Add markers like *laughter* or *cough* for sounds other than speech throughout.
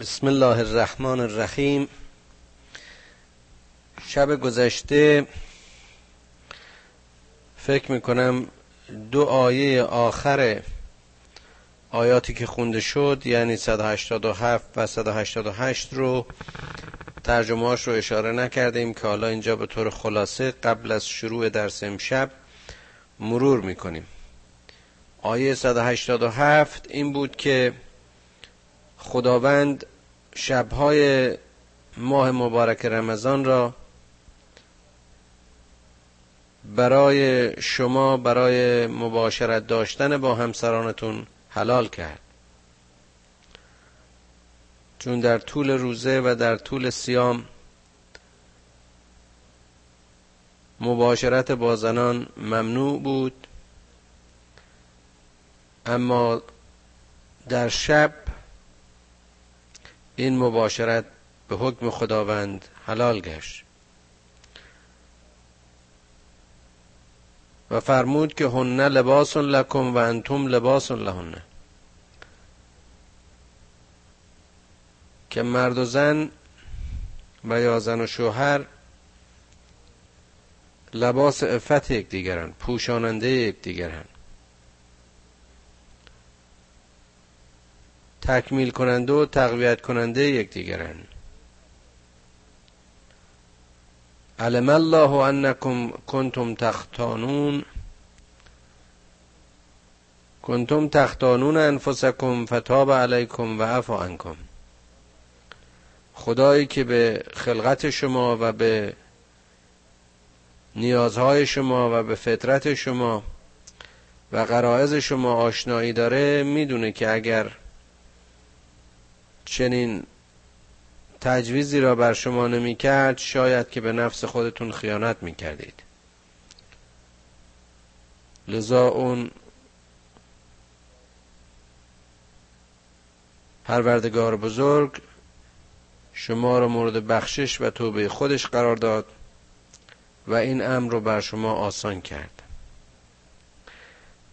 بسم الله الرحمن الرحیم. شب گذشته فکر می‌کنم دو آیه آخر آیاتی که خونده شد یعنی 187 و 188 رو ترجمهاش رو اشاره نکردیم که حالا اینجا به طور خلاصه قبل از شروع درس امشب مرور می‌کنیم. آیه 187 این بود که خداوند شبهای ماه مبارک رمضان را برای شما برای مباشرت داشتن با همسرانتون حلال کرد. چون در طول روزه و در طول سیام مباشرت با زنان ممنوع بود اما در شب این مباشرت به حکم خداوند حلال گشت. و فرمود که هن لباس لکم و انتم لباس لهن. که مرد و زن و یا زن و شوهر لباس افت یکدیگرند پوشاننده یکدیگرند. تکمیل کننده و تقویت کننده یکدیگرند علم الله انکم کنتم تختانون. کنتم تختانون انفسکم فتاب علیکم و عفا عنکم. خدایی که به خلقت شما و به نیازهای شما و به فطرت شما و قرائز شما آشنایی داره می‌دونه که اگر چنین تجویزی را بر شما نمی کرد شاید که به نفس خودتون خیانت می کردید لذا اون پروردگار بزرگ شما را مورد بخشش و توبه خودش قرار داد و این امر رو بر شما آسان کرد.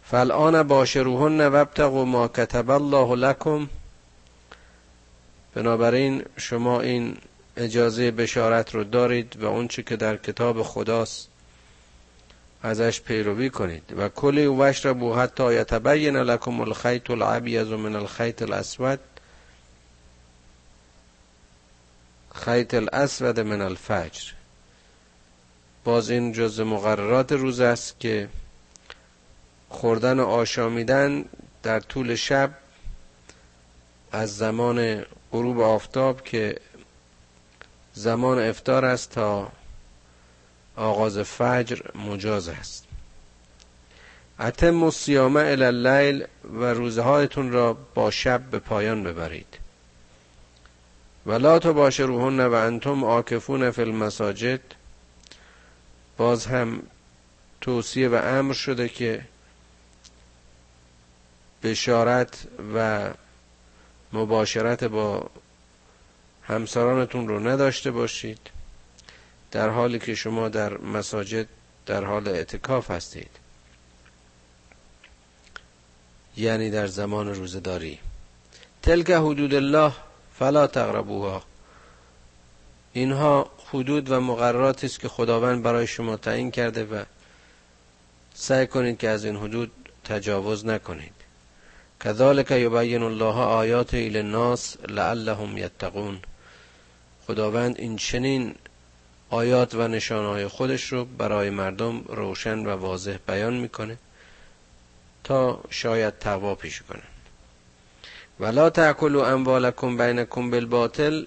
فالآن باشروهن وابتغوا ما کتب الله لکم بنابراین شما این اجازه بشارت رو دارید و اونچه که در کتاب خداست ازش پیروی کنید. و کلی و وشربو حتی یتبین لکم الخیط العبیز من الخیط الاسود. خیط الاسود من الفجر. باز این جز مقررات روز است که خوردن و آشامیدن در طول شب از زمان غروب آفتاب که زمان افتار است تا آغاز فجر مجاز است. اتم و سیامه اللیل و روزهایتون را با شب به پایان ببرید. ولا تو باشه روحن و انتم آکفون فی المساجد. باز هم توصیه و امر شده که بشارت و مباشرت با همسرانتون رو نداشته باشید. در حالی که شما در مساجد در حال اعتکاف هستید. یعنی در زمان روزداری. تلک حدود الله فلا تقربوها. اینها حدود و مقرراتی است که خداوند برای شما تعیین کرده و سعی کنید که از این حدود تجاوز نکنید. کذالک یبین الله آیات الناس لعلهم یتقون خداوند این چنین آیات و نشانهای خودش رو برای مردم روشن و واضح بیان می‌کنه تا شاید تقوا پیش کنن ولا تاکلوا اموالکم بینکم بالباطل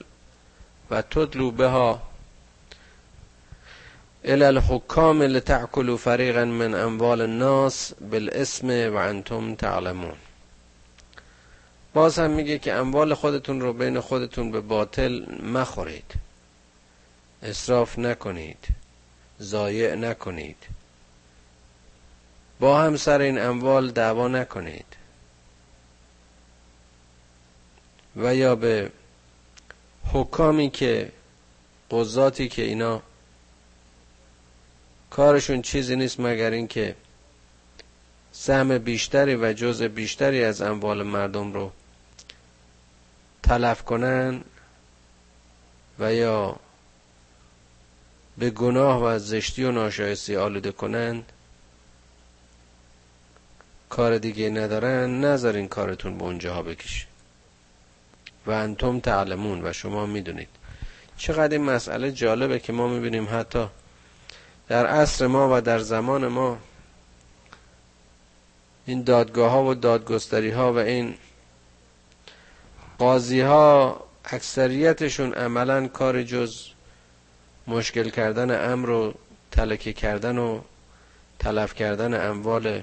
و تدلو بها الى الحکام لتأکلوا فریقا من اموال الناس بالاسم و انتم تعلمون. باز هم میگه که اموال خودتون رو بین خودتون به باطل مخورید. اصراف نکنید. ضایع نکنید. با هم سر این اموال دعوا نکنید. و یا به حکامی که قضاتی که اینا کارشون چیزی نیست مگر اینکه سهم بیشتری و جزء بیشتری از اموال مردم رو تلف کنن و یا به گناه و زشتی و ناشایستی آلوده کنند کار دیگه ندارن نذارین کارتون به اونجاها بکشه. و انتم تعلمون و شما می‌دونید. چقدر این مسئله جالبه که ما می‌بینیم حتی در عصر ما و در زمان ما این دادگاه ها و دادگستری ها و این قاضی ها اکثریتشون عملا کار جز مشکل کردن امر و تلکه کردن و تلف کردن اموال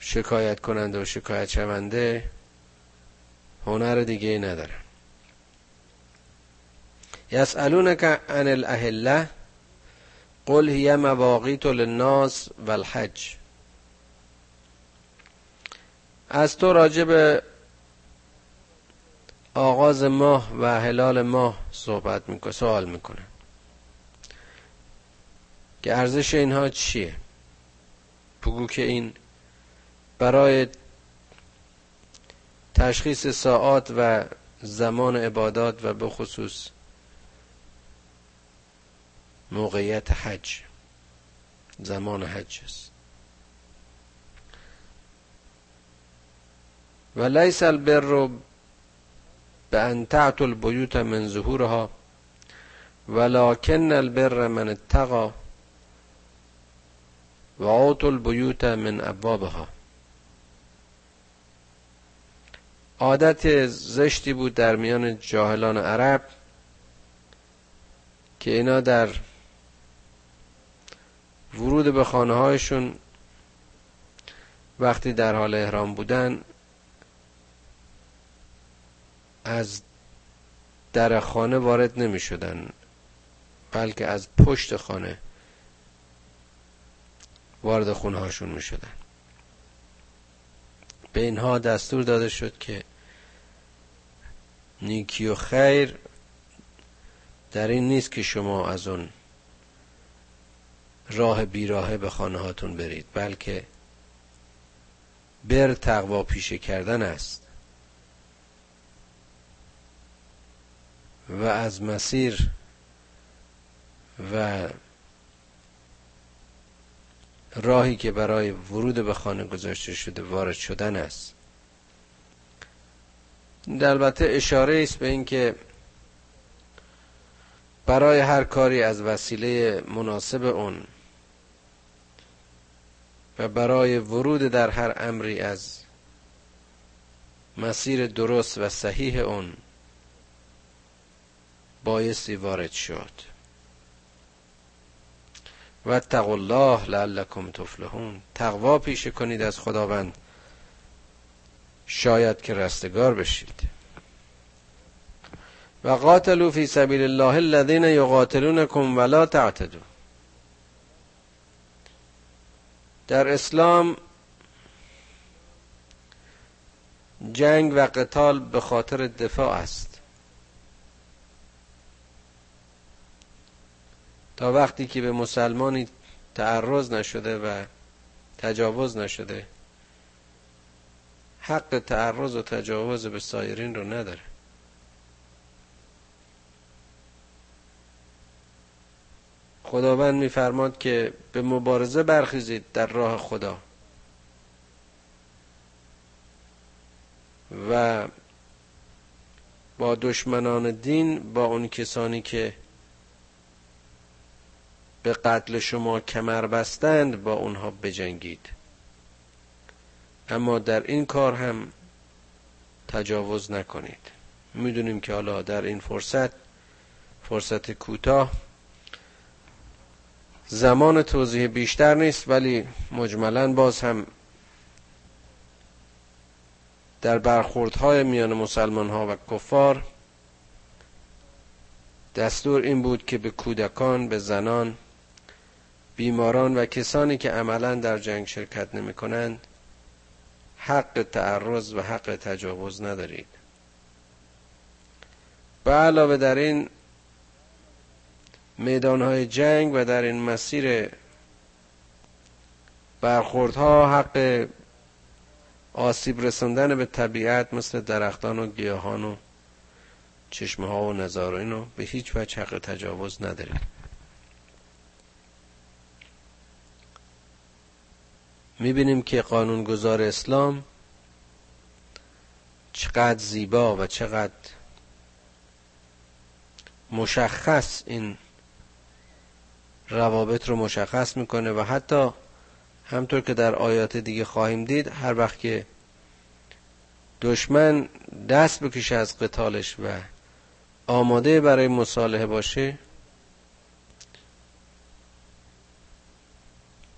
شکایت کننده و شکایت شونده هنر دیگه ای ندارن یسالونک عن الاهله قل هی مواقیت للناس والحج. از تو راجع به آغاز ماه و هلال ماه صحبت می‌کنه سوال می‌کنه. که ارزش اینها چیه؟ بگو که این برای تشخیص ساعات و زمان عبادات و به خصوص موقعیت حج زمان حج است. و لیس البر به ان تعتوا البیوت من ظهورها ولكن البر من اتقى و البیوت من ابوابها عادت زشتی بود در میان جاهلان عرب که اینا در ورود به خانه هایشون وقتی در حال احرام بودن از در خانه وارد نمی شدن بلکه از پشت خانه وارد خونه هاشون می شدن به اینها دستور داده شد که نیکی و خیر در این نیست که شما از اون راه بیراهه به خانه هاتون برید بلکه بر تقوا پیشه کردن است. و از مسیر و راهی که برای ورود به خانه گذاشته شده وارد شدن است. البته اشاره است به اینکه برای هر کاری از وسیله مناسب اون و برای ورود در هر امری از مسیر درست و صحیح اون بایستی وارد شد. و الله لعلکم تفلحون. تقوا پیشه کنید از خداوند. شاید که رستگار بشید. و قاتلوا فی سبیل الله الذین یقاتلونکم ولا تعتدوا. در اسلام جنگ و قتال به خاطر دفاع است. تا وقتی که به مسلمانی تعرض نشده و تجاوز نشده حق تعرض و تجاوز به سایرین رو نداره. خداوند میفرماد که به مبارزه برخیزید در راه خدا. و با دشمنان دین با اون کسانی که به قتل شما کمر بستند با اونها بجنگید. اما در این کار هم تجاوز نکنید. می‌دونیم که حالا در این فرصت فرصت کوتاه. زمان توضیح بیشتر نیست ولی مجملا باز هم در برخوردهای میان مسلمان ها و کفار دستور این بود که به کودکان به زنان بیماران و کسانی که عملا در جنگ شرکت نمی کنند حق تعرض و حق تجاوز ندارید. به علاوه در این میدانهای جنگ و در این مسیر برخوردها حق آسیب رسوندن به طبیعت مثل درختان و گیاهان و چشمه ها و نظار اینو به هیچ وجه حق تجاوز نداریم می‌بینیم که قانونگذار اسلام چقدر زیبا و چقدر مشخص این روابط رو مشخص می‌کنه و حتی همطور که در آیات دیگه خواهیم دید هر وقت که دشمن دست بکشه از قتالش و آماده برای مصالحه باشه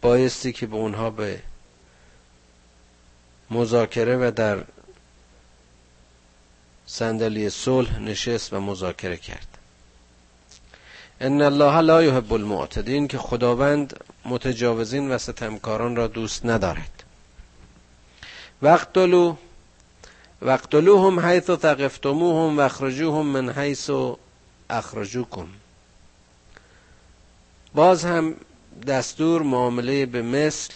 بایستی که به اونها به مذاکره و در صندلی صلح نشست و مذاکره کرد. ان الله لا يحب المعتدین که خداوند متجاوزین و ستمکاران را دوست ندارد. وقتلو وقتلوهم حیث ثقفتموهم و اخرجوهم من حیث اخرجوکم. باز هم دستور معامله به مثل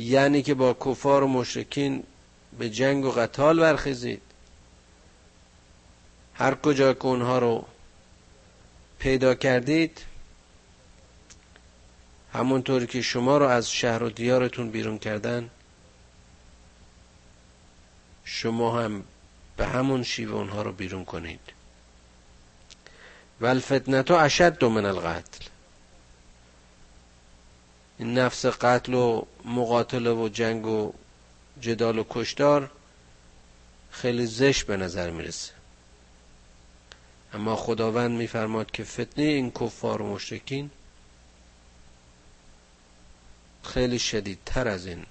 یعنی که با کفار و مشرکین به جنگ و قتال برخیزید. هر کجا که اونها رو پیدا کردید همونطوری که شما رو از شهر و دیارتون بیرون کردن شما هم به همون شیوه اونها رو بیرون کنید. و الفتنتو اشد من القتل. این نفس قتل و مقاتله و جنگ و جدال و کشتار خیلی زشت به نظر می‌رسه. اما خداوند میفرماد که فتنه این کفار و مشرکین خیلی شدیدتر از این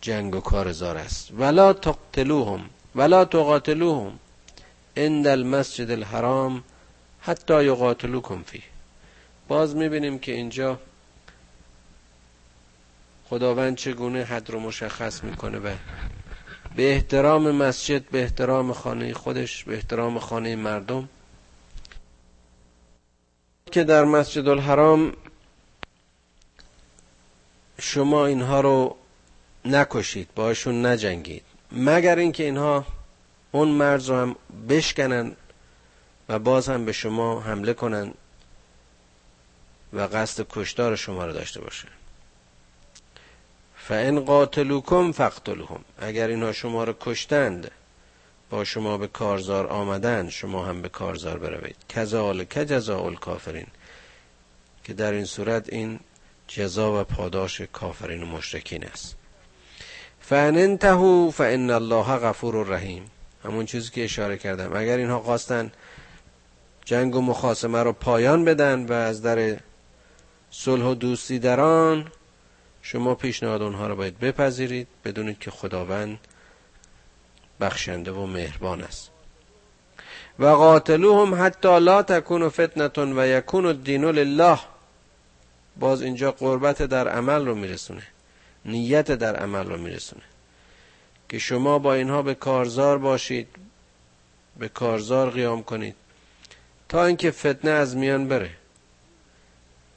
جنگ و کارزار است. ولا تقتلوهم ولا تقاتلوهم عند المسجد الحرام حتی یقاتلوکم فیه. باز می‌بینیم که اینجا خداوند چگونه حد رو مشخص می‌کنه و به احترام مسجد به احترام خانه خودش به احترام خانه مردم. که در مسجد الحرام شما اینها رو نکشید باشون نجنگید. مگر اینکه اینها اون مرز رو هم بشکنن و باز هم به شما حمله کنن و قصد کشتار شما رو داشته باشه فان قاتلوکم فقتلهم اگر اینها شما رو کشتند با شما به کارزار آمدن شما هم به کارزار بروید. کذالک جزاء الکافرین. که در این صورت این جزا و پاداش کافرین و مشرکین است. فان انتهوا فان الله غفور رحیم همون چیزی که اشاره کردم. اگر اینها خواستن جنگ و مخاسمه رو پایان بدن و از در صلح و دوستی دران شما پیشنهاد اونها رو باید بپذیرید بدونید که خداوند بخشنده و مهربان است. و قاتلوهم حتی لا تکون فتنتون و یکون الدین لله. باز اینجا قربت در عمل رو میرسونه. نیت در عمل رو میرسونه. که شما با اینها به کارزار باشید به کارزار قیام کنید تا اینکه فتنه از میان بره.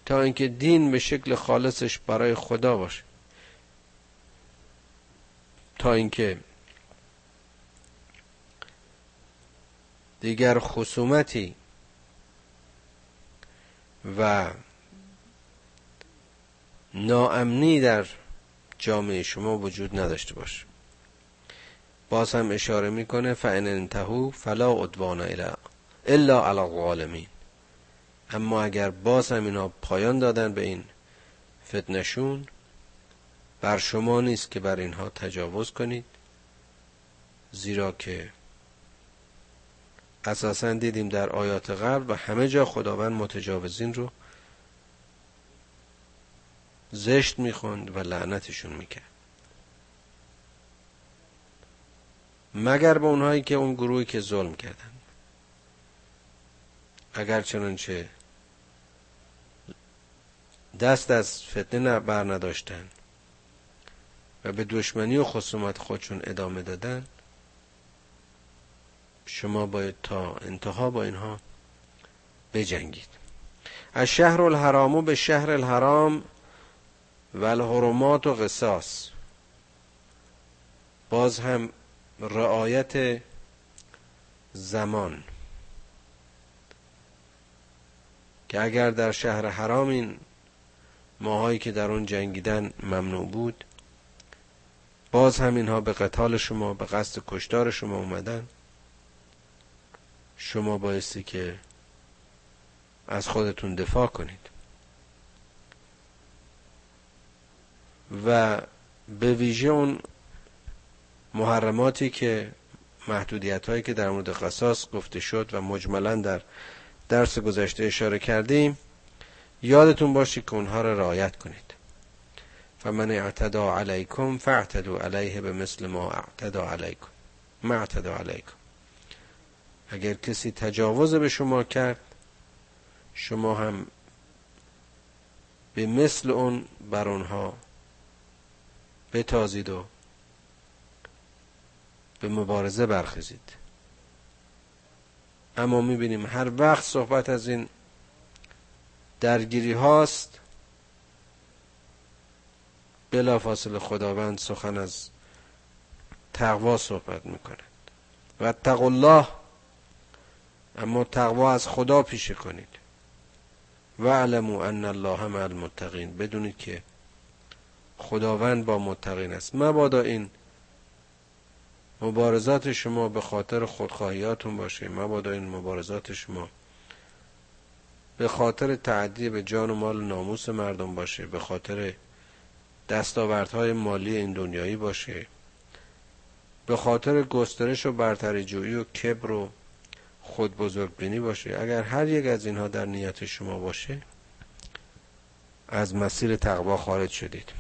تا اینکه دین به شکل خالصش برای خدا باشه. تا اینکه دیگر خصومتی و ناامنی در جامعه شما وجود نداشته باشه. باز هم اشاره می‌کنه فان انتهو فلا عدوان الا علی الظالمین اما اگر باز هم اینا پایان دادن به این فتنشون بر شما نیست که بر اینها تجاوز کنید. زیرا که اساسا دیدیم در آیات قبل و همه جا خداوند متجاوزین رو زشت می‌خوند و لعنتشون می‌کرد. مگر به اونهایی که اون گروهی که ظلم کردن اگر چنانچه دست از فتنه بر نداشتن و به دشمنی و خصومت خودشون ادامه دادن. شما باید تا انتها با اینها بجنگید. از شهر الحرامو به شهر الحرام و الحرمات و قصاص. باز هم رعایت زمان. که اگر در شهر حرام این ماهایی که در اون جنگیدن ممنوع بود. باز هم اینها به قتال شما به قصد کشتار شما اومدن. شما بایستی که از خودتون دفاع کنید. و به ویژه اون محرماتی که محدودیت هایی که در مورد قصاص گفته شد و مجملا در درس گذشته اشاره کردیم یادتون باشه که اونها را رعایت کنید. فمن اعتدا علیکم فاعتدوا علیه به مثل ما اعتدا علیکم. ما اعتدا علیکم. اگر کسی تجاوز به شما کرد شما هم به مثل اون بر اونها بتازید و به مبارزه برخزید اما می‌بینیم هر وقت صحبت از این درگیری هاست. بلا فاصله خداوند سخن از تقوا صحبت می‌کند. و تقوا الله اما تقوا از خدا پیشه کنید. و علمو ان الله مع المتقین بدونید که خداوند با متقین است. مبادا این مبارزات شما به خاطر خودخواهیاتون باشه. مبادا این مبارزات شما به خاطر تعدی به جان و مال و ناموس مردم باشه به خاطر دستاوردهای مالی این دنیایی باشه به خاطر گسترش و برتری جویی و کبر و خود بزرگ بینی باشه. اگر هر یک از اینها در نیت شما باشه از مسیر تقوا خارج شدید.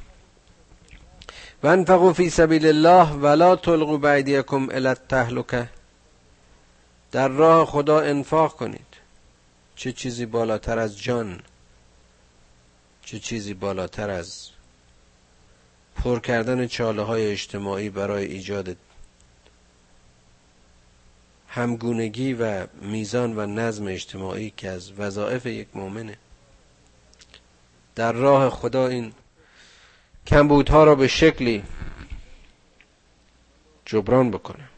و انفقوا فی سبیل الله ولا تلقوا بایدیکم الی التهلکه در راه خدا انفاق کنید. چه چیزی بالاتر از جان؟ چه چیزی بالاتر از پر کردن چاله های اجتماعی برای ایجاد همگونگی و میزان و نظم اجتماعی که از وظایف یک مؤمنه؟ در راه خدا این کمبودها را به شکلی جبران بکنه.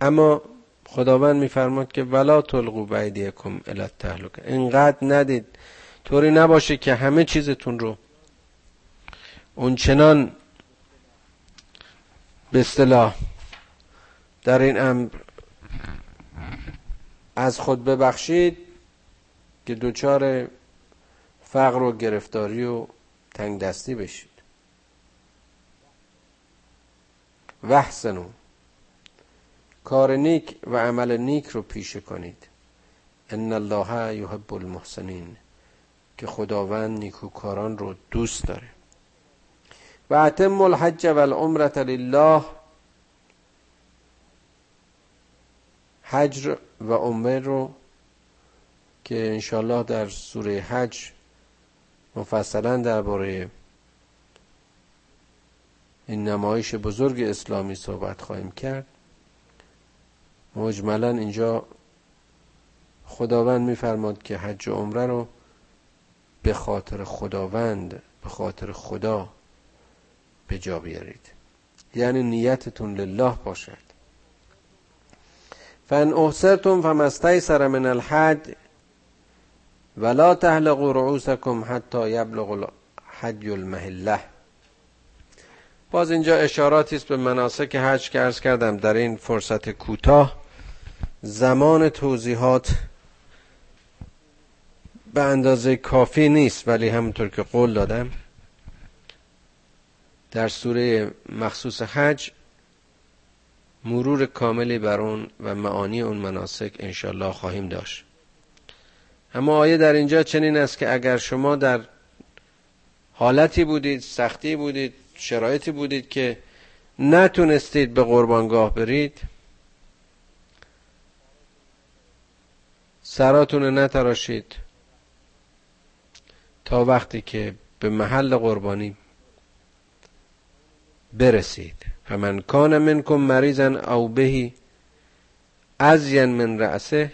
اما خداوند میفرماد که ولا تلقوا بایدیکم الی التهلکه اینقدر ندید. طوری نباشه که همه چیزتون رو اون چنان به اصطلاح در این امر از خود ببخشید که دوچار فقر و گرفتاری و تنگ دستی بشید. وحسنو کار نیک و عمل نیک رو پیشه کنید. ان الله یحب المحسنین که خداوند نیکوکاران رو دوست داره. و اتم الحج و العمرة لله حج و عمره رو که انشالله در سوره حج مفصلا درباره این نمایش بزرگ اسلامی صحبت خواهیم کرد. مجملا اینجا خداوند میفرماد که حج و عمره رو به خاطر خداوند به خاطر خدا به جا بیارید. یعنی نیتتون لله باشد. فان احسرتم فمستیسر من الحج ولا تهلقوا رؤوسكم حتی یبلغ الحج المهله باز اینجا اشاراتی است به مناسک حج که ارز کردم در این فرصت کوتاه. زمان توضیحات به اندازه کافی نیست ولی همونطور که قول دادم در سوره مخصوص حج مرور کاملی بر اون و معانی اون مناسک انشالله خواهیم داشت. اما آیه در اینجا چنین است که اگر شما در حالتی بودید سختی بودید شرایطی بودید که نتونستید به قربانگاه برید سراتون نتراشید. تا وقتی که به محل قربانی برسید. فمن کان منکم مریضا او بهی ازین من رأسه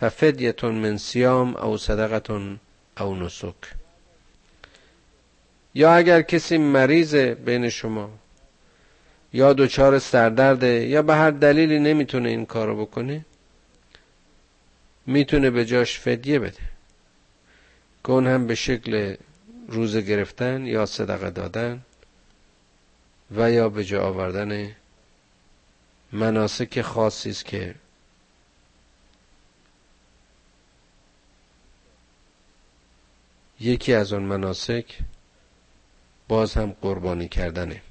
ففدیتون من سیام او صدقتون او نسک. یا اگر کسی مریض بین شما یا دچار سردرده یا به هر دلیلی نمی‌تونه این کارو بکنه می‌تونه به جاش فدیه بده. که هم به شکل روزه گرفتن یا صدقه دادن و یا به جا آوردن مناسک خاصی است که یکی از آن مناسک باز هم قربانی کردنه.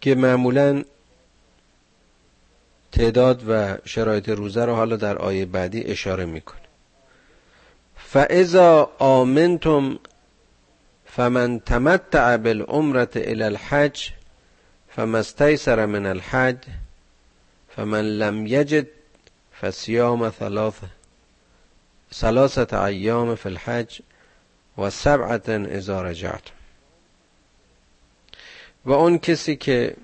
که معمولا تعداد و شرایط روزه رو حالا در آیه بعدی اشاره می‌کنه. فاذا آمنتم فمن تمتع بالعمرة الى الحج فما استيسر من الحج فمن لم يجد فصيام ثلاثة ثلاثة ایام في الحج و سبعة اذا رجعتم. و اون کسی که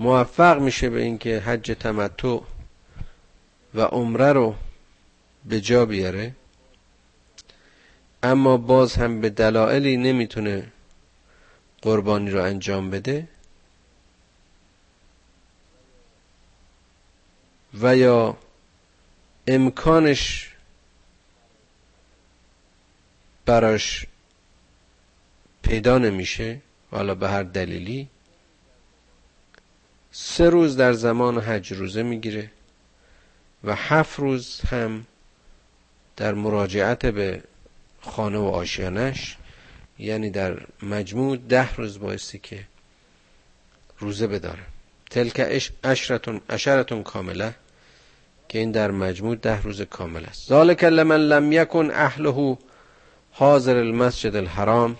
موفق میشه به اینکه حج تمتع و عمره رو به جا بیاره. اما باز هم به دلایلی نمی‌تونه قربانی رو انجام بده. و یا امکانش براش پیدا نمیشه حالا به هر دلیلی سه روز در زمان حج روزه می‌گیره و هفت روز هم در مراجعت به خانه و آشیانش یعنی در مجموع ده روز بایستی که روزه بداره. تلک اشرتون اشرتون کامله که این در مجموع ده روز کامل است. ذالک لمن لم یکن اهله حاضر المسجد الحرام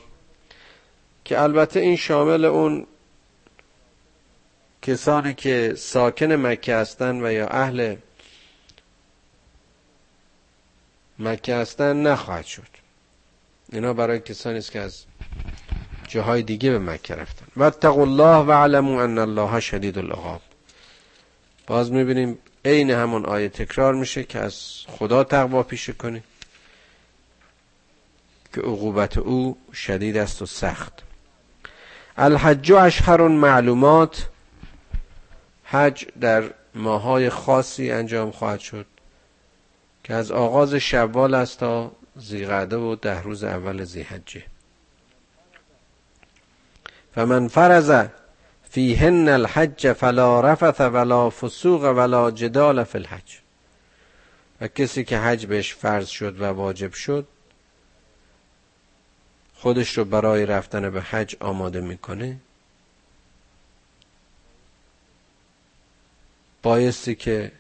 که البته این شامل اون کسانی که ساکن مکه هستند و یا اهل مکه هستند نخواهد شد. اینا برای کسانی است که از جاهای دیگه به مکه رفتن. و اتقوا الله و علموا ان الله شدید العقاب. باز می‌بینیم عین همون آیه تکرار میشه که از خدا تقوا پیشه کنی که عقوبت او شدید است و سخت. الحج اشهر معلومات. حج در ماهای خاصی انجام خواهد شد که از آغاز شوال است تا زیقعده و ده روز اول زیحجه فمن فرز فیهن الحج فلا رفث ولا فسوق ولا جدال فی الحج. و کسی که حج بهش فرض شد و واجب شد خودش رو برای رفتن به حج آماده می‌کنه. بایستی که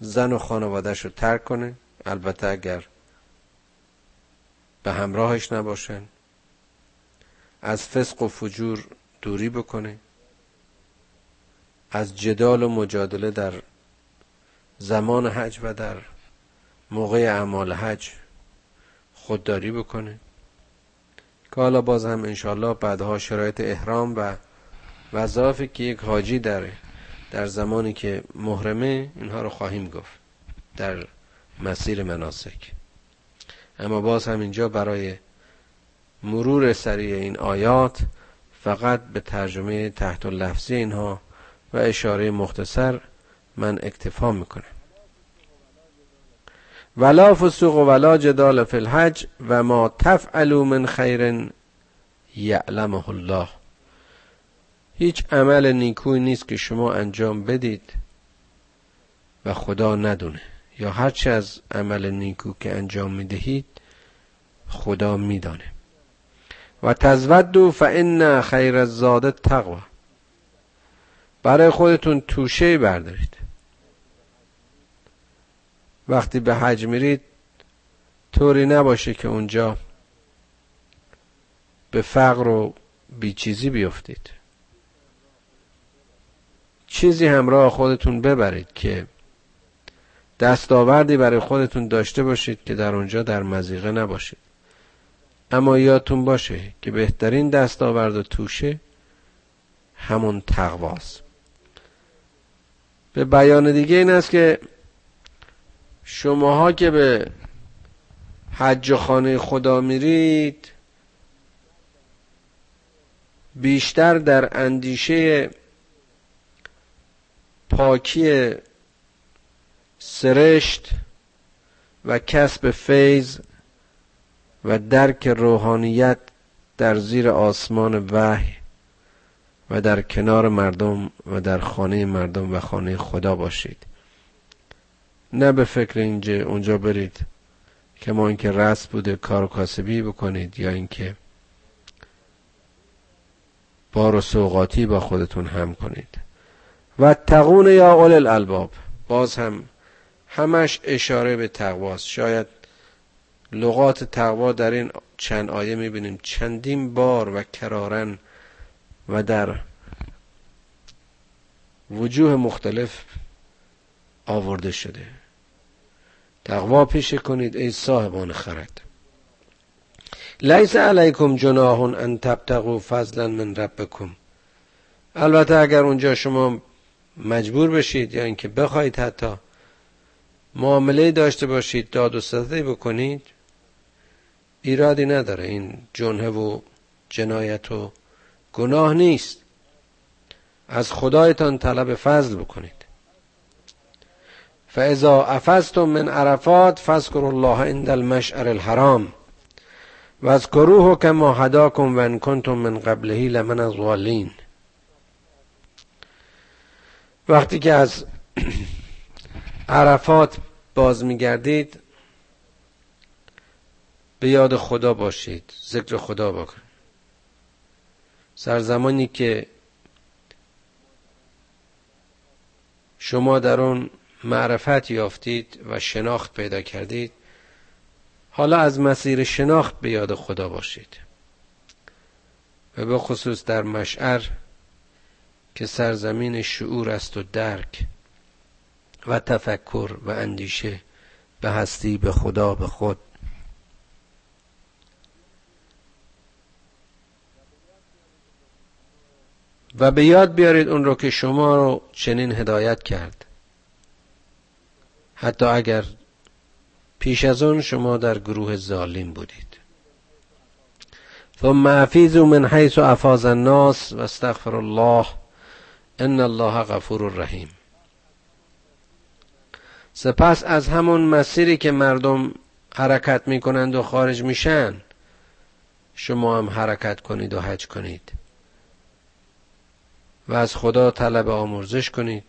زن و خانوادهش رو ترک کنه. البته اگر به همراهش نباشن. از فسق و فجور دوری بکنه. از جدال و مجادله در زمان حج و در موقع اعمال حج خودداری بکنه. که حالا باز هم انشالله بعدها شرایط احرام و وظایفی که یک حاجی داره در زمانی که محرمه اینها رو خواهیم گفت در مسیر مناسک. اما باز هم اینجا برای مرور سریع این آیات فقط به ترجمه تحت لفظی اینها و اشاره مختصر من اکتفا می‌کنم. ولا فسوق و ولا جدال فی الحج و ما تفعلوا من خیر یعلمه الله. هیچ عمل نیکوی نیست که شما انجام بدید و خدا ندونه. یا هرچه از عمل نیکو که انجام می‌دهید خدا میدانه. و تزودو فان خیر الزاد تقوا برای خودتون توشه بردارید. وقتی به حج میرید طوری نباشه که اونجا به فقر و بیچیزی بیفتید. چیزی همراه خودتون ببرید که دستاوردی برای خودتون داشته باشید که در اونجا در مزیقه نباشید. اما یادتون باشه که بهترین دستاورد و توشه همون تقواست. به بیان دیگه این است که شماها که به حج خانه خدا میرید بیشتر در اندیشه پاکی سرشت و کسب فیض و درک روحانیت در زیر آسمان وحی و در کنار مردم و در خانه مردم و خانه خدا باشید. نه به فکر اینجا اونجا برید که ما اینکه رست بوده کار و کاسبی بکنید یا اینکه بار و سوقاتی با خودتون هم کنید. و تقون یا اول الالباب. باز هم همش اشاره به تقواست. شاید لغات تقوا در این چند آیه می‌بینیم. چندین بار و کرارن و در وجوه مختلف آورده شده. تقوا پیشه کنید ای صاحبان خرد. لیس علیکم جناح ان تبتغوا فضلا من ربکم. البته اگر اونجا شما مجبور بشید یا اینکه بخواید حتی معامله داشته باشید داد و ستده بکنید ایرادی نداره. این جنه و جنایت و گناه نیست. از خدایتان طلب فضل بکنید. فاذا افزتم من عرفات فاذكروا الله عند المشعر الحرام و از کما هداکم و ان کنتم من قبلهی لمن الضالین وقتی که از عرفات باز میگردید به یاد خدا باشید ذکر خدا بکنید. سرزمانی که شما در اون معرفت یافتید و شناخت پیدا کردید حالا از مسیر شناخت به یاد خدا باشید. و به خصوص در مشعر که سرزمین شعور است و درک و تفکر و اندیشه به هستی به خدا به خود. و به یاد بیارید اون رو که شما رو چنین هدایت کرد. حتی اگر پیش از اون شما در گروه ظالم بودید. ثم افیزوا من حیث افاظ الناس و استغفر الله. ان الله غفور رحیم سپس از همون مسیری که مردم حرکت می‌کنند و خارج میشن شما هم حرکت کنید و حج کنید. و از خدا طلب آمرزش کنید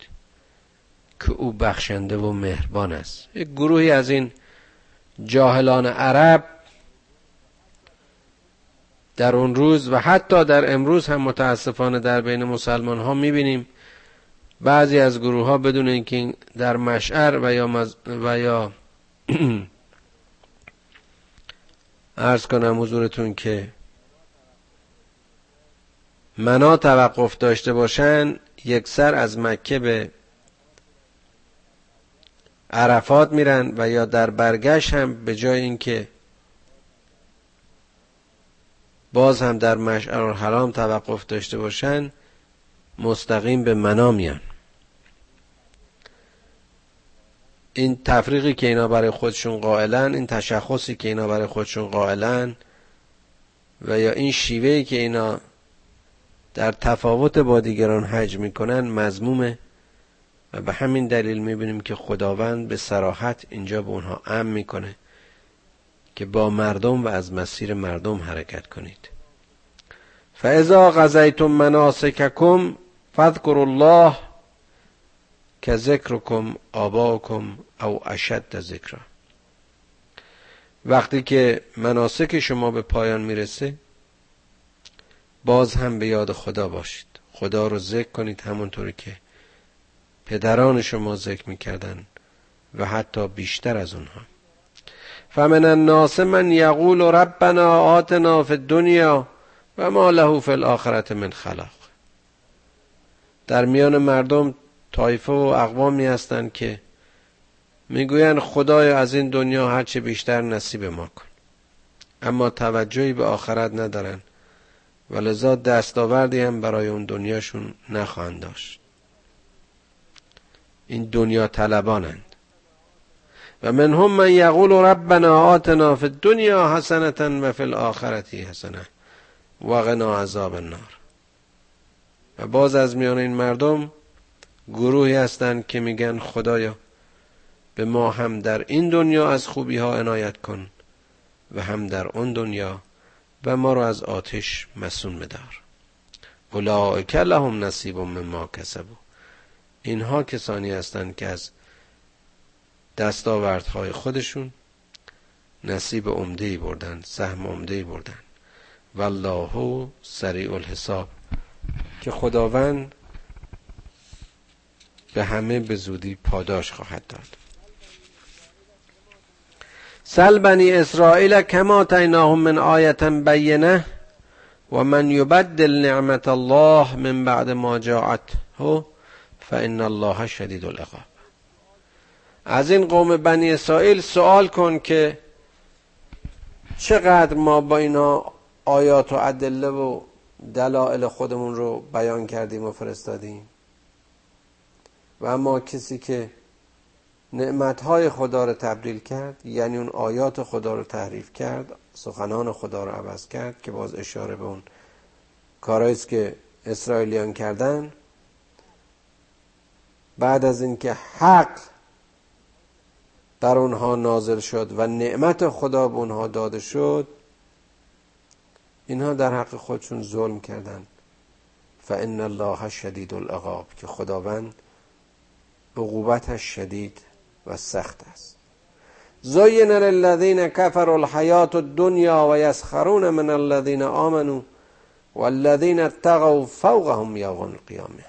که او بخشنده و مهربان است. یک گروهی از این جاهلان عرب در اون روز و حتی در امروز هم متاسفانه در بین مسلمان ها می‌بینیم بعضی از گروه ها بدون اینکه در مشعر و یا, مز... و یا *clears throat* ارز کنم حضورتون که منا توقف داشته باشن یک سر از مکه به عرفات میرن و یا در برگشت هم به جای اینکه باز هم در مشعر الحرام توقف داشته باشن مستقیم به منا میان. این تفریقی که اینا برای خودشون قائلن این تشخصی که اینا برای خودشون قائلن و یا این شیوهی که اینا در تفاوت با دیگران حج می‌کنن مزمومه و به همین دلیل می‌بینیم که خداوند به سراحت اینجا به اونها امن می‌کنه. که با مردم و از مسیر مردم حرکت کنید. فاذا غزیتم مناسککم فاذکروا الله که ذکرکم آباکم او اشد ذکر وقتی که مناسک شما به پایان می‌رسه باز هم به یاد خدا باشید. خدا رو ذکر کنید همونطوری که پدران شما ذکر می‌کردن و حتی بیشتر از اونها. فمن الناس من یقول ربنا آتنا فی الدنیا و ما له فی الاخرت من خلاق. در میان مردم طایفه و اقوامی هستند که می‌گویند خدای از این دنیا هرچه بیشتر نصیب ما کن. اما توجهی به آخرت ندارن و لذا دستاوردی هم برای اون دنیاشون نخواهند داشت. این دنیا طلبانند. و منهم من یقول ربنا آتنا فی الدنیا حسنتا و فی الاخرتی حسنه و غنا عذاب النار. و باز از میان این مردم گروهی هستند که میگن خدایا به ما هم در این دنیا از خوبی ها عنایت کن و هم در اون دنیا و ما رو از آتش مسون بدار. اولئک لهم نصیب مما کسبوا. اینها کسانی هستند که از دستاوردهای خودشون نصیب عمده بردن سهم عمده بردن. والله سریع الحساب. که خداوند به همه به زودی پاداش خواهد داد. سل بنی اسرائیل کما تیناهم من آیت بینه و من یبدل نعمت الله من بعد ما جاعته فان الله شدید العقاب. از این قوم بنی اسرائیل سوال کن که چقدر ما با اینا آیات و ادله و دلائل خودمون رو بیان کردیم و فرستادیم. و اما کسی که نعمتهای خدا رو تبدیل کرد یعنی اون آیات خدا رو تحریف کرد سخنان خدا رو عوض کرد که باز اشاره به اون کارهایی که اسرائیلیان کردن بعد از اینکه حق بر اونها نازل شد و نعمت خدا به اونها داده شد اینها در حق خودشون ظلم کردند. فان الله شدید العقاب که خداوند عقوبتش شدید و سخت است. زین للذین کفروا الحیات الدنیا و یسخرون من الذین آمنوا والذین اتقوا فوقهم یوم القیامه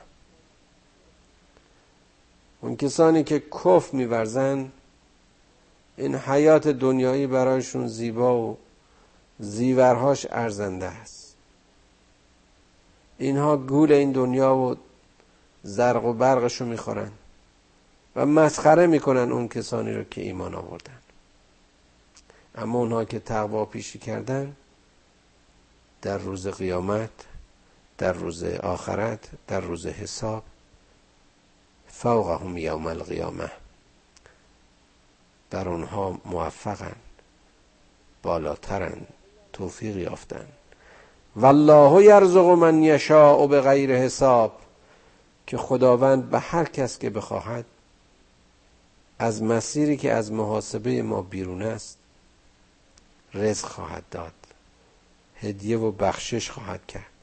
اون کسانی که کف میورزن این حیات دنیایی برایشون زیبا و زیورهاش ارزنده است. اینها گول این دنیا و زرق و برقشو می‌خورن و مسخره می‌کنن اون کسانی رو که ایمان آوردن. اما اونها که تقوا پیشی کردن در روز قیامت در روز آخرت در روز حساب فوقهم یوم القیامه. در اونها موفقن بالاترن توفیق یافتن. والله یرزق من یشاء به غیر حساب که خداوند به هر کس که بخواهد از مسیری که از محاسبه ما بیرون است رزق خواهد داد هدیه و بخشش خواهد کرد.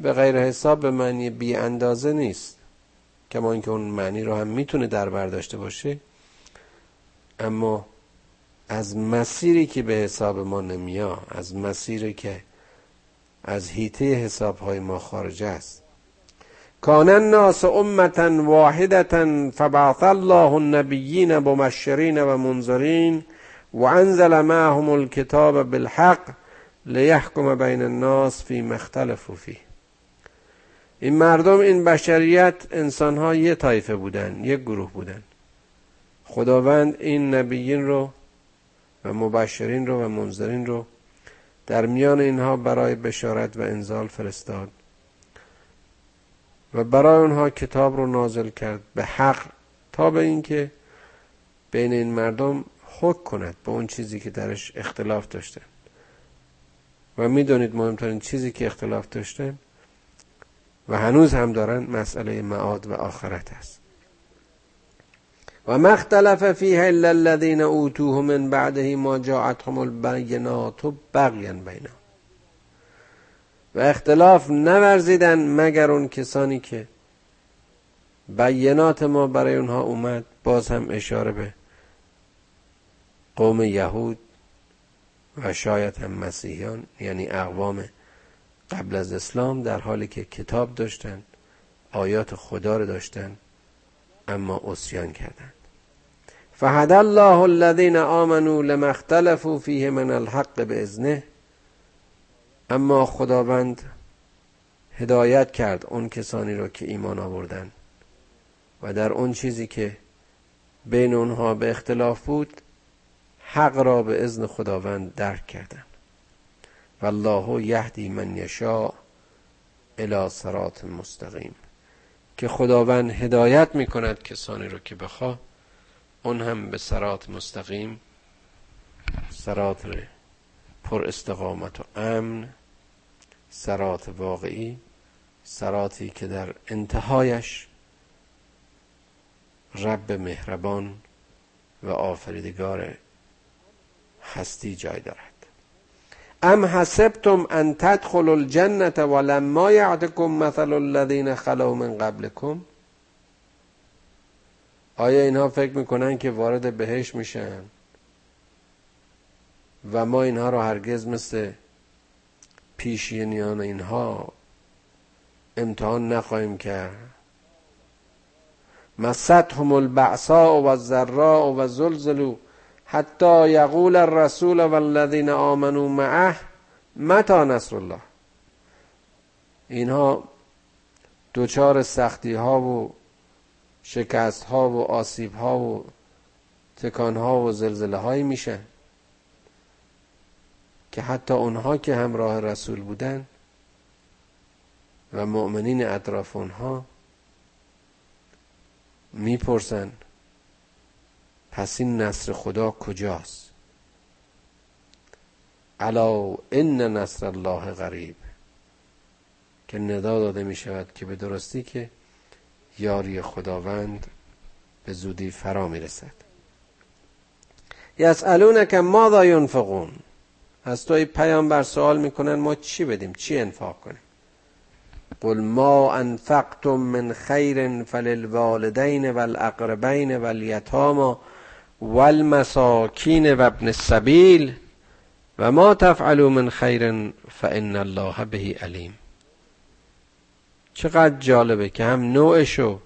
به غیر حساب به معنی بی اندازه نیست کما اینکه اون معنی رو هم می‌تونه در برداشته باشه. اما از مسیری که به حساب ما نمیاد از مسیری که از هیته حساب های ما خارج است. کان الناس امتا واحدتا فبعث الله النبیین مبشرین و منذرین و انزل معهم الكتاب بالحق لیحکم بین الناس فی مختلف فیه. این مردم این بشریت انسان ها یه طایفه بودن یک گروه بودن. خداوند این نبیین رو و مبشرین رو و منذرین رو در میان اینها برای بشارت و انزال فرستاد و برای اونها کتاب رو نازل کرد به حق تا به اینکه بین این مردم حک کند به اون چیزی که درش اختلاف داشتن و می‌دونید مهمترین چیزی که اختلاف داشتن و هنوز هم دارن مسئله معاد و آخرت است و مختلف فیه الا الذین اوتوه من بعده ما جاءتهم البینات بغیا بینهم و اختلاف نورزیدن مگر اون کسانی که بینات ما برای اونها اومد باز هم اشاره به قوم یهود و شاید هم مسیحیان یعنی اقوام قبل از اسلام در حالی که کتاب داشتند آیات خدا رو داشتند اما اسیان کردند. فهد الله الذين آمنوا لما اختلفوا فيه من الحق باذنه اما خداوند هدایت کرد اون کسانی را که ایمان آوردن. و در اون چیزی که بین اونها به اختلاف بود حق را به اذن خداوند درک کردن. والله یهدی من یشاء الى صراط مستقیم. که خداوند هدایت می کند کسانی رو که بخواه اون هم به سرات مستقیم سرات پر استقامت و امن سرات واقعی سراتی که در انتهایش رب مهربان و آفریدگار هستی جای دارد. ام حسبتم ان تدخلوا الجنه ولما یعدکم مثل الذین خلو من قبلكم؟ آیا اینها فکر می‌کنن که وارد بهش میشن؟ و ما اینها رو هرگز مثل پیشینیان اینها امتحان نخواهیم کرد. مستهم البعصاء و الضراء و زلزلوا حتی یقول الرسول والذین آمنوا معه متى نصر الله؟ اینها دوچار سختی ها و شکست ها و آسیب ها و تکان ها و زلزله هایی میشن که حتی اونها که همراه رسول بودن و مؤمنین اطراف اونها می‌پرسن پس این نصر خدا کجاست؟ الا ان نصر الله غریب. که ندا داده می شود که به درستی که یاری خداوند به زودی فرا می رسد. یسالونک ماذا ینفقون؟ از توی پیامبر سوال می‌کنن ما چی بدیم؟ چی انفاق کنیم؟ قل ما انفقتم من خیر فللوالدین والاقربین والیتاما والمساکین و ابن السبیل و ما تفعلوا من خیر فان الله به علیم. چقدر جالبه که هم نوعشو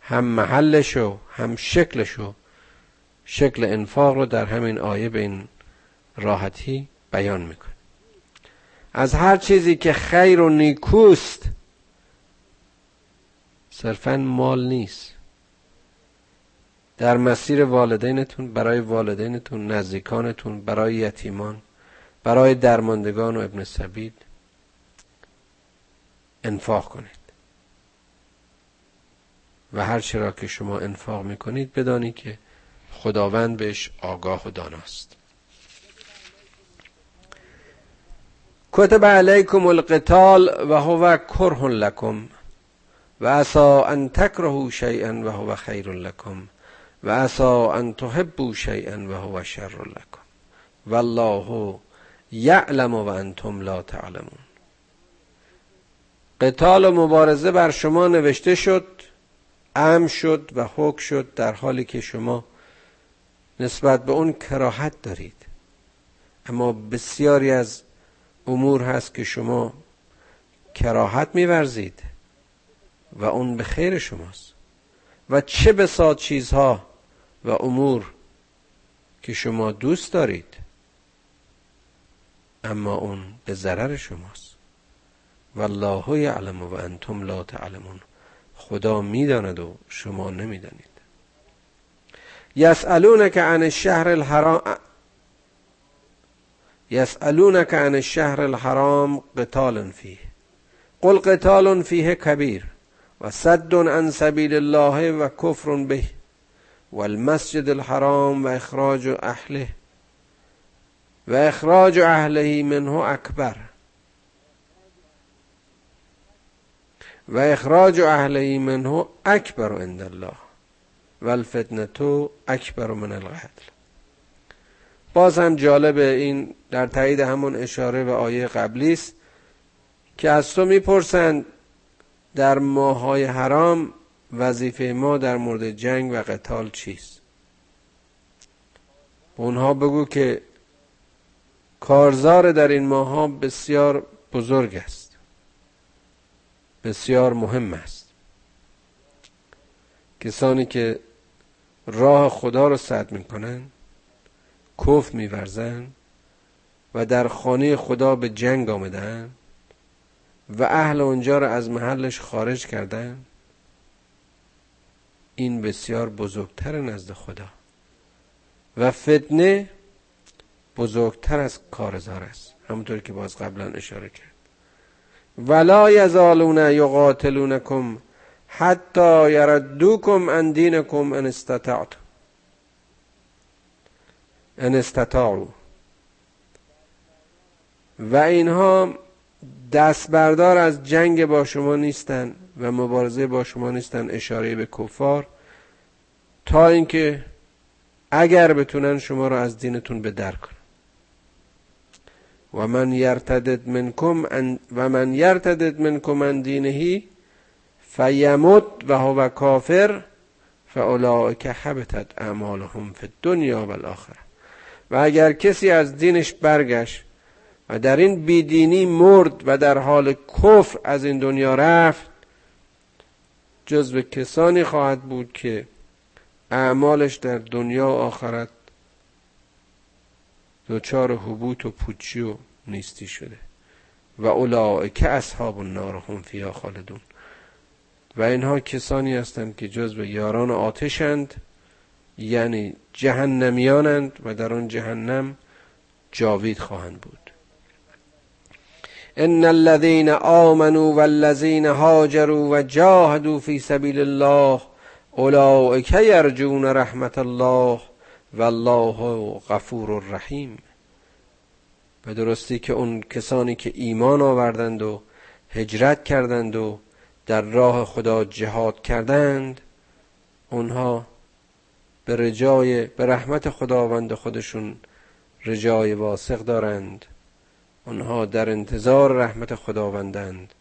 هم محلشو هم شکلشو شکل انفاق رو در همین آیه به این راحتی بیان می‌کنه. از هر چیزی که خیر و نیکوست صرفا مال نیست. در مسیر والدینتون برای والدینتون نزدیکانتون برای یتیمان برای درماندگان و ابن سبید انفاق کنید. و هر چرا که شما انفاق می‌کنید بدانید که خداوند بهش آگاه و داناست. کتب علیکم القتال و هو کره لکم و عسا ان تکرهوا شیئا و هو خیر لکم. و عسا ان تحبوا شیئا و هو شر لکم. والله یعلم و انتم لا تعلمون. قتال و مبارزه بر شما نوشته شد ام شد و حک شد در حالی که شما نسبت به اون کراهت دارید. اما بسیاری از امور هست که شما کراهت میورزید و اون به خیر شماست. و چه بساد چیزها و امور که شما دوست دارید اما اون به ضرر شماست. والله یعلم و انتم لا تعلمون. خدا می‌داند و شما نمی‌دانید. یسالونک عن الشهر الحرام یسالونک عن الشهر الحرام قتال فیه. قل قتال فیه کبیر و صد عن سبیل الله و کفر به. و المسجد الحرام و اخراج اهله و اخراج اهله منه اکبر. و اخراج اهله منه اکبر عند الله و الفتنه اکبر من القتل. باز هم جالب این در تایید همون اشاره و آیه قبلی است که از تو می‌پرسند در ماهای حرام وظیفه ما در مورد جنگ و قتال چیست؟ اونها بگو که کارزار در این ماها بسیار بزرگ است. بسیار مهم است. کسانی که راه خدا رو سد می‌کنن کف میورزن و در خانه خدا به جنگ آمدن و اهل اونجا را از محلش خارج کردن این بسیار بزرگتر نزد خدا. و فتنه بزرگتر از کارزار است. همونطور که باز قبلا اشاره کرد. ولا یزالون یقاتلونکم حتی یردوکم عن دینکم ان استطعتم ان استطاعوا. و اینها دست بردار از جنگ با شما نیستن و مبارزه با شما نیستن اشاره به کفار. تا اینکه اگر بتونن شما را از دینتون به در کنن. و من یرتدد منکم و من یرتدد منکم من دینهی فیمت و هو کافر فاولئک حبطت اعمالهم فی الدنیا و الاخره و اگر کسی از دینش برگشت و در این بیدینی مرد و در حال کفر از این دنیا رفت جزو کسانی خواهد بود که اعمالش در دنیا و آخرت دچار حبوط و پوچی و نیستی شده. و که اصحاب النار هم فیها خالدون. و اینها کسانی هستند که جزو یاران آتشند یعنی جهنمیانند و در آن جهنم جاوید خواهند بود. ان الذين آمنوا والذين هاجروا وجاهدوا في سبيل الله اولئك يرجون رحمت الله والله غفور رحیم به درستی که اون کسانی که ایمان آوردند و هجرت کردند و در راه خدا جهاد کردند اونها به رجای به رحمت خداوند خودشون رجای واسق دارند. آنها در انتظار رحمت خداوندند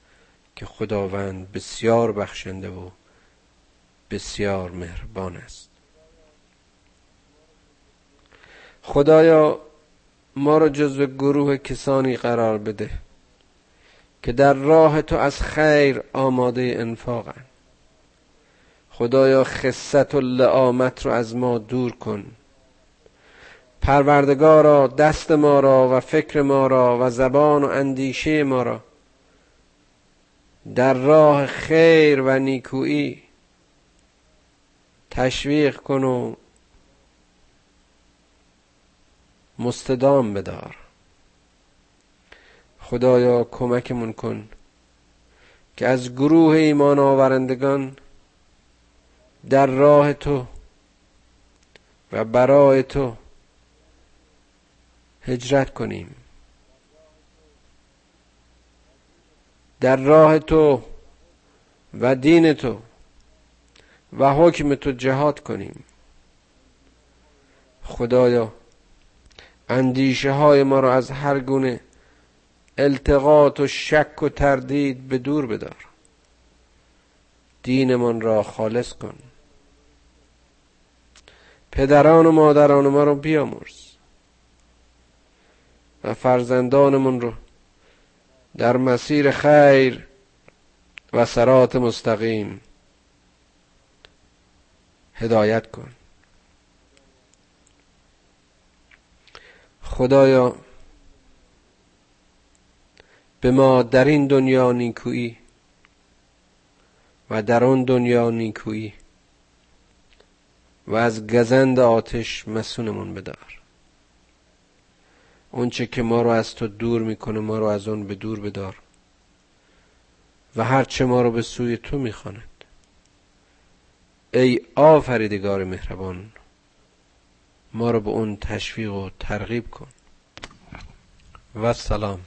که خداوند بسیار بخشنده و بسیار مهربان است. خدایا ما را جزو گروه کسانی قرار بده که در راه تو از خیر آماده انفاقن خدایا خصت و لعامت رو از ما دور کن. پروردگارا دست ما را و فکر ما را و زبان و اندیشه ما را. در راه خیر و نیکویی تشویق کن و مستدام بدار. خدایا کمکمون کن که از گروه ایمان آورندگان در راه تو و برای تو هجرت کنیم. در راه تو و دین تو و حکم تو جهاد کنیم. خدایا اندیشه های ما را از هر گونه التقاط و شک و تردید به دور بدار. دینمان را خالص کن. پدران و مادران ما را بیامرز. و فرزندانمون رو در مسیر خیر و سرات مستقیم هدایت کن. خدایا به ما در این دنیا نیکویی و در آن دنیا نیکویی و از گزند آتش مسونمون بدار. اونچه که ما رو از تو دور می‌کنه ما رو از اون به دور بدار. و هرچه ما رو به سوی تو می‌خواند. ای آفریدگار مهربان ما رو به اون تشویق و ترغیب کن. و سلام.